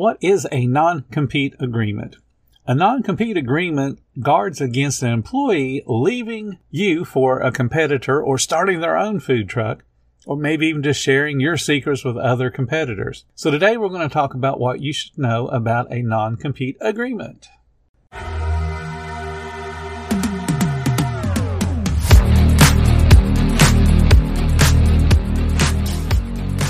What is a non-compete agreement? A non-compete agreement guards against an employee leaving you for a competitor or starting their own food truck or maybe even just sharing your secrets with other competitors. So today we're going to talk about what you should know about a non-compete agreement.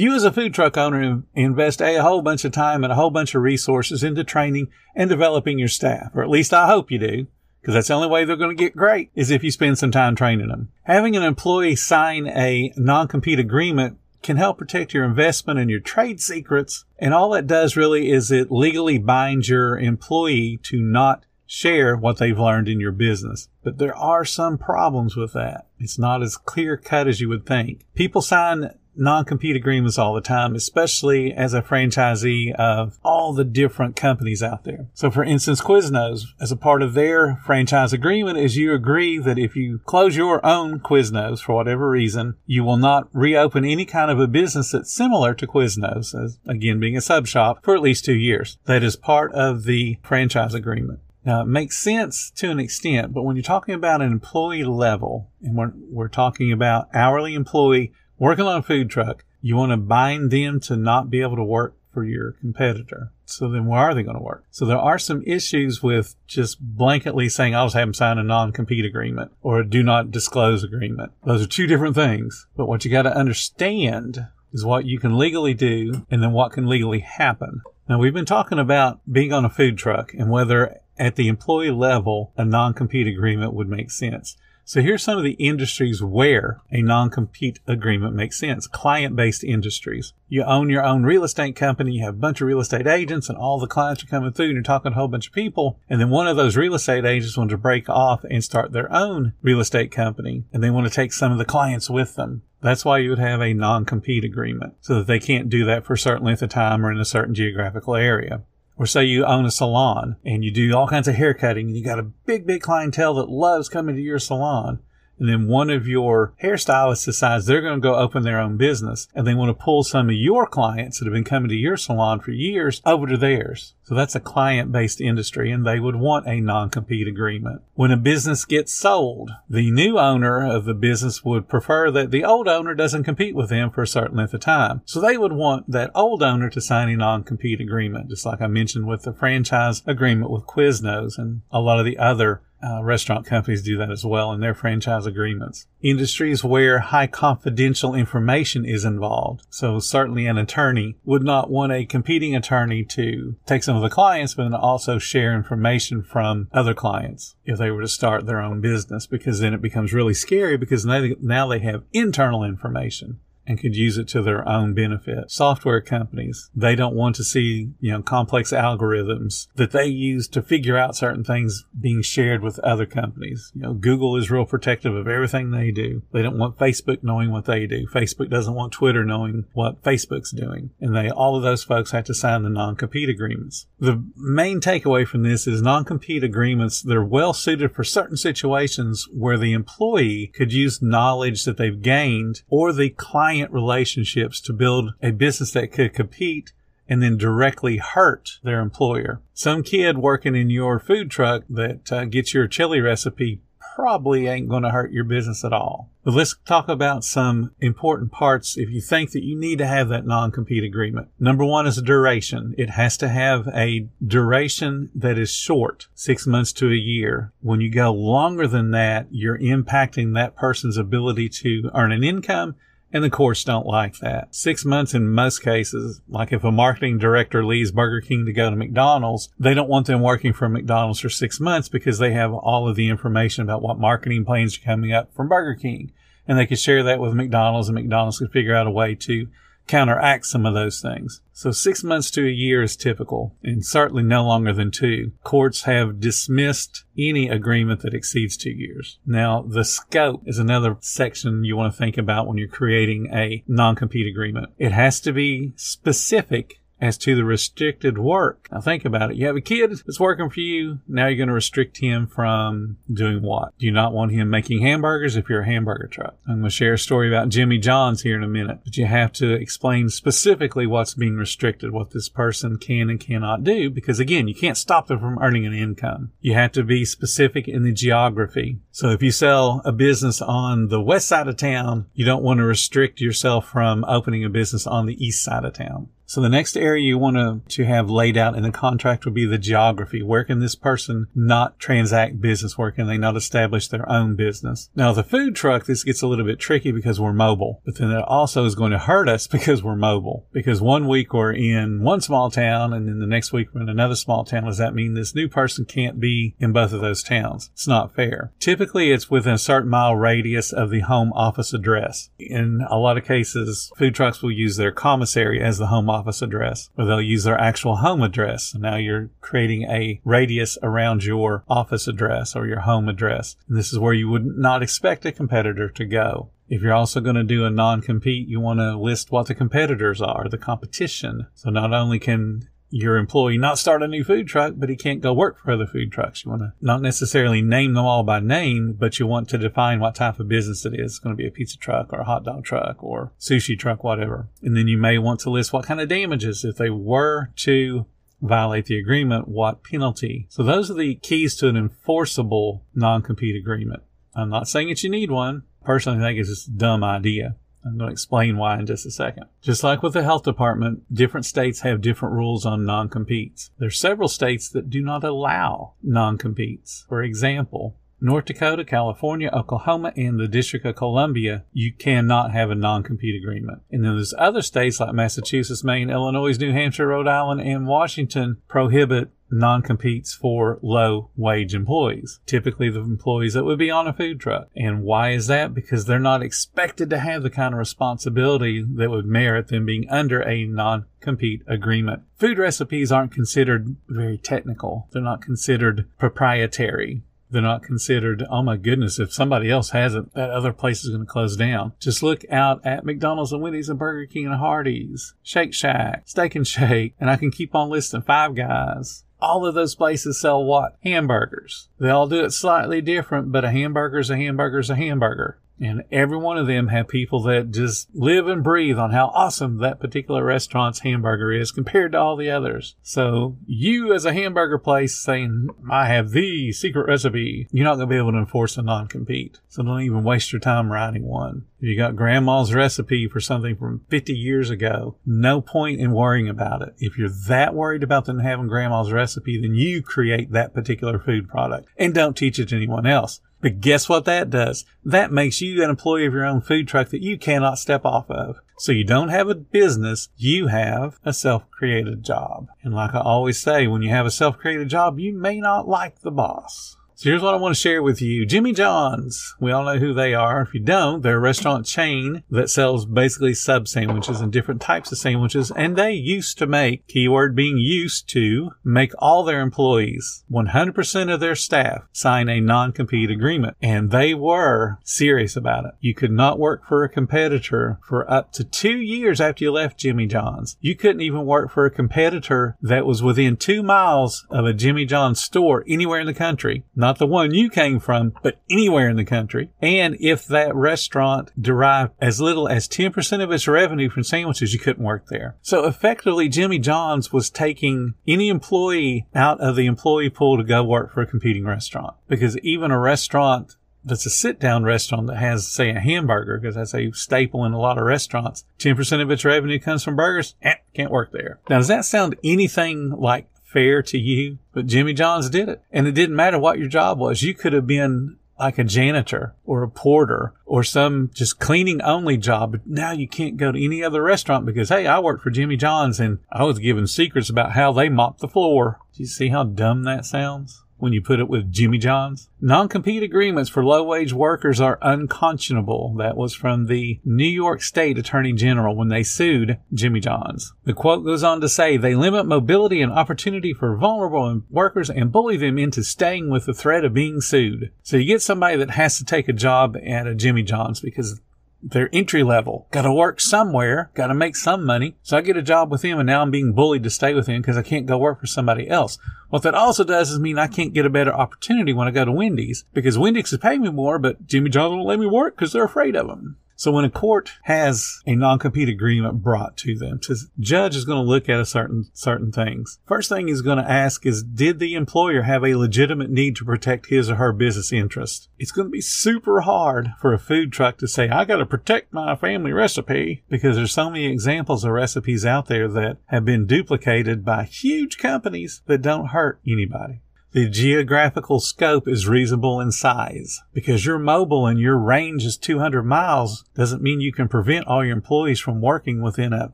You as a food truck owner invest a whole bunch of time and a whole bunch of resources into training and developing your staff, or at least I hope you do, because that's the only way they're going to get great is if you spend some time training them. Having an employee sign a non-compete agreement can help protect your investment and your trade secrets. And all it does really is it legally binds your employee to not share what they've learned in your business. But there are some problems with that. It's not as clear cut as you would think. People sign non-compete agreements all the time, especially as a franchisee of all the different companies out there. So for instance, Quiznos, as a part of their franchise agreement is you agree that if you close your own Quiznos for whatever reason, you will not reopen any kind of a business that's similar to Quiznos, as again being a sub shop for at least two years. That is part of the franchise agreement. Now, it makes sense to an extent, but when you're talking about an employee level, and we're, we're talking about hourly employee working on a food truck, you want to bind them to not be able to work for your competitor. So then where are they going to work? So there are some issues with just blanketly saying, I'll just have them sign a non-compete agreement or a do not disclose agreement. Those are two different things. But what you got to understand is what you can legally do and then what can legally happen. Now we've been talking about being on a food truck and whether at the employee level a non-compete agreement would make sense. So here's some of the industries where a non-compete agreement makes sense. Client-based industries. You own your own real estate company. You have a bunch of real estate agents and all the clients are coming through and you're talking to a whole bunch of people. And then one of those real estate agents wants to break off and start their own real estate company and they want to take some of the clients with them. That's why you would have a non-compete agreement so that they can't do that for a certain length of time or in a certain geographical area. Or say you own a salon and you do all kinds of hair cutting and you got a big, big clientele that loves coming to your salon and then one of your hairstylists decides they're going to go open their own business and they want to pull some of your clients that have been coming to your salon for years over to theirs. So that's a client based industry and they would want a non-compete agreement. When a business gets sold, the new owner of the business would prefer that the old owner doesn't compete with them for a certain length of time. So they would want that old owner to sign a non-compete agreement, just like I mentioned with the franchise agreement with Quiznos and a lot of the other uh, restaurant companies do that as well in their franchise agreements. Industries where high confidential information is involved. So certainly an attorney would not want a competing attorney to take some of the clients, but then also share information from other clients if they were to start their own business, because then it becomes really scary because they, now they have internal information and could use it to their own benefit. Software companies, they don't want to see, you know, complex algorithms that they use to figure out certain things being shared with other companies. You know, Google is real protective of everything they do. They don't want Facebook knowing what they do. Facebook doesn't want Twitter knowing what Facebook's doing. And they, all of those folks have to sign the non-compete agreements. The main takeaway from this is non-compete agreements, they're well suited for certain situations where the employee could use knowledge that they've gained or the client client relationships to build a business that could compete and then directly hurt their employer. Some kid working in your food truck that uh, gets your chili recipe probably ain't going to hurt your business at all. But let's talk about some important parts if you think that you need to have that non-compete agreement. Number one is duration. It has to have a duration that is short, six months to a year. When you go longer than that, you're impacting that person's ability to earn an income And the courts don't like that. Six months in most cases, like if a marketing director leaves Burger King to go to McDonald's, they don't want them working for McDonald's for six months because they have all of the information about what marketing plans are coming up from Burger King. And they could share that with McDonald's and McDonald's could figure out a way to counteract some of those things. So six months to a year is typical and certainly no longer than two. Courts have dismissed any agreement that exceeds two years. Now, the scope is another section you want to think about when you're creating a non-compete agreement. It has to be specific as to the restricted work. Now think about it. You have a kid that's working for you. Now you're going to restrict him from doing what? Do you not want him making hamburgers if you're a hamburger truck? I'm going to share a story about Jimmy John's here in a minute, but you have to explain specifically what's being restricted, what this person can and cannot do, because again, you can't stop them from earning an income. You have to be specific in the geography. So if you sell a business on the west side of town, you don't want to restrict yourself from opening a business on the east side of town. So the next area you want to, to have laid out in the contract would be the geography. Where can this person not transact business? Where can they not establish their own business? Now, the food truck, this gets a little bit tricky because we're mobile, but then it also is going to hurt us because we're mobile. Because one week we're in one small town and then the next week we're in another small town. Does that mean this new person can't be in both of those towns? It's not fair. Typically, it's within a certain mile radius of the home office address. In a lot of cases, food trucks will use their commissary as the home office office address, or they'll use their actual home address. Now you're creating a radius around your office address or your home address. And this is where you would not expect a competitor to go. If you're also going to do a non-compete, you want to list what the competitors are, the competition. So not only can your employee not start a new food truck, but he can't go work for other food trucks. You want to not necessarily name them all by name, but you want to define what type of business it is. It's going to be a pizza truck or a hot dog truck or sushi truck, whatever. And then you may want to list what kind of damages if they were to violate the agreement, what penalty. So those are the keys to an enforceable non-compete agreement. I'm not saying that you need one. Personally, I think it's just a dumb idea. I'm going to explain why in just a second. Just like with the health department, different states have different rules on non-competes. There's several states that do not allow non-competes. For example, North Dakota, California, Oklahoma, and the District of Columbia, you cannot have a non-compete agreement. And then there's other states like Massachusetts, Maine, Illinois, New Hampshire, Rhode Island, and Washington prohibit non-competes for low wage employees, typically the employees that would be on a food truck. And why is that? Because they're not expected to have the kind of responsibility that would merit them being under a non-compete agreement. Food recipes aren't considered very technical. They're not considered proprietary. They're not considered, oh my goodness, if somebody else has it, that other place is going to close down. Just look out at McDonald's and Wendy's and Burger King and Hardee's, Shake Shack, Steak and Shake, and I can keep on listing Five Guys all of those places sell what? Hamburgers. They all do it slightly different, but a hamburger is a hamburger is a hamburger. And every one of them have people that just live and breathe on how awesome that particular restaurant's hamburger is compared to all the others. So you as a hamburger place saying, I have the secret recipe, you're not going to be able to enforce a non-compete. So don't even waste your time writing one. If you got grandma's recipe for something from 50 years ago, no point in worrying about it. If you're that worried about them having grandma's recipe, then you create that particular food product and don't teach it to anyone else. But guess what that does? That makes you an employee of your own food truck that you cannot step off of. So you don't have a business, you have a self-created job. And like I always say, when you have a self-created job, you may not like the boss. So here's what I want to share with you. Jimmy John's. We all know who they are. If you don't, they're a restaurant chain that sells basically sub sandwiches and different types of sandwiches. And they used to make, keyword being used to, make all their employees, 100% of their staff, sign a non-compete agreement. And they were serious about it. You could not work for a competitor for up to two years after you left Jimmy John's. You couldn't even work for a competitor that was within two miles of a Jimmy John's store anywhere in the country. Not not the one you came from, but anywhere in the country. And if that restaurant derived as little as 10% of its revenue from sandwiches, you couldn't work there. So effectively, Jimmy John's was taking any employee out of the employee pool to go work for a competing restaurant. Because even a restaurant that's a sit down restaurant that has, say, a hamburger, because that's a staple in a lot of restaurants, 10% of its revenue comes from burgers, eh, can't work there. Now, does that sound anything like fair to you, but Jimmy John's did it. And it didn't matter what your job was. You could have been like a janitor or a porter or some just cleaning only job. But now you can't go to any other restaurant because, hey, I worked for Jimmy John's and I was given secrets about how they mop the floor. Do you see how dumb that sounds? When you put it with Jimmy John's. Non-compete agreements for low-wage workers are unconscionable. That was from the New York State Attorney General when they sued Jimmy John's. The quote goes on to say they limit mobility and opportunity for vulnerable workers and bully them into staying with the threat of being sued. So you get somebody that has to take a job at a Jimmy John's because they're entry level. Got to work somewhere. Got to make some money. So I get a job with him and now I'm being bullied to stay with him because I can't go work for somebody else. What that also does is mean I can't get a better opportunity when I go to Wendy's because Wendy's is paying me more, but Jimmy John won't let me work because they're afraid of him. So when a court has a non-compete agreement brought to them, the judge is going to look at a certain certain things. First thing he's going to ask is, did the employer have a legitimate need to protect his or her business interest? It's going to be super hard for a food truck to say, I got to protect my family recipe because there's so many examples of recipes out there that have been duplicated by huge companies that don't hurt anybody. The geographical scope is reasonable in size. Because you're mobile and your range is 200 miles doesn't mean you can prevent all your employees from working within a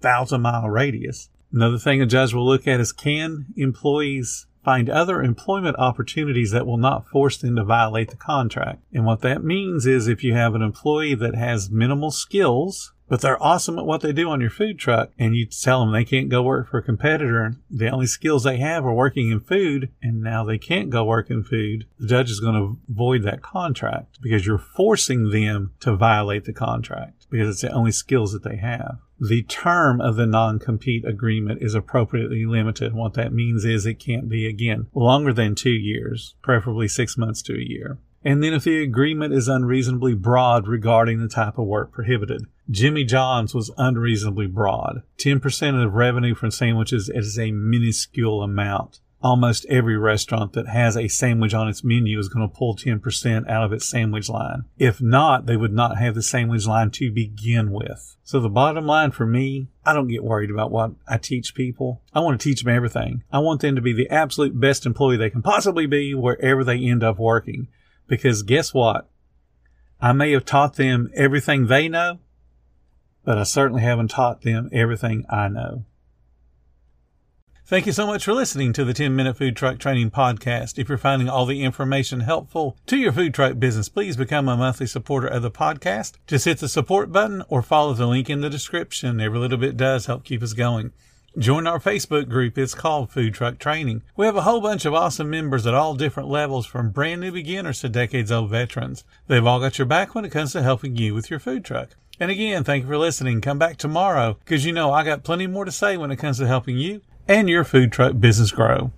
thousand mile radius. Another thing a judge will look at is can employees find other employment opportunities that will not force them to violate the contract. And what that means is if you have an employee that has minimal skills but they're awesome at what they do on your food truck and you tell them they can't go work for a competitor the only skills they have are working in food and now they can't go work in food the judge is going to void that contract because you're forcing them to violate the contract because it's the only skills that they have the term of the non-compete agreement is appropriately limited. What that means is it can't be again longer than two years, preferably six months to a year. And then if the agreement is unreasonably broad regarding the type of work prohibited. Jimmy John's was unreasonably broad. 10% of revenue from sandwiches is a minuscule amount. Almost every restaurant that has a sandwich on its menu is going to pull 10% out of its sandwich line. If not, they would not have the sandwich line to begin with. So the bottom line for me, I don't get worried about what I teach people. I want to teach them everything. I want them to be the absolute best employee they can possibly be wherever they end up working. Because guess what? I may have taught them everything they know, but I certainly haven't taught them everything I know. Thank you so much for listening to the 10 Minute Food Truck Training Podcast. If you're finding all the information helpful to your food truck business, please become a monthly supporter of the podcast. Just hit the support button or follow the link in the description. Every little bit does help keep us going. Join our Facebook group. It's called Food Truck Training. We have a whole bunch of awesome members at all different levels from brand new beginners to decades old veterans. They've all got your back when it comes to helping you with your food truck. And again, thank you for listening. Come back tomorrow because you know I got plenty more to say when it comes to helping you and your food truck business grow.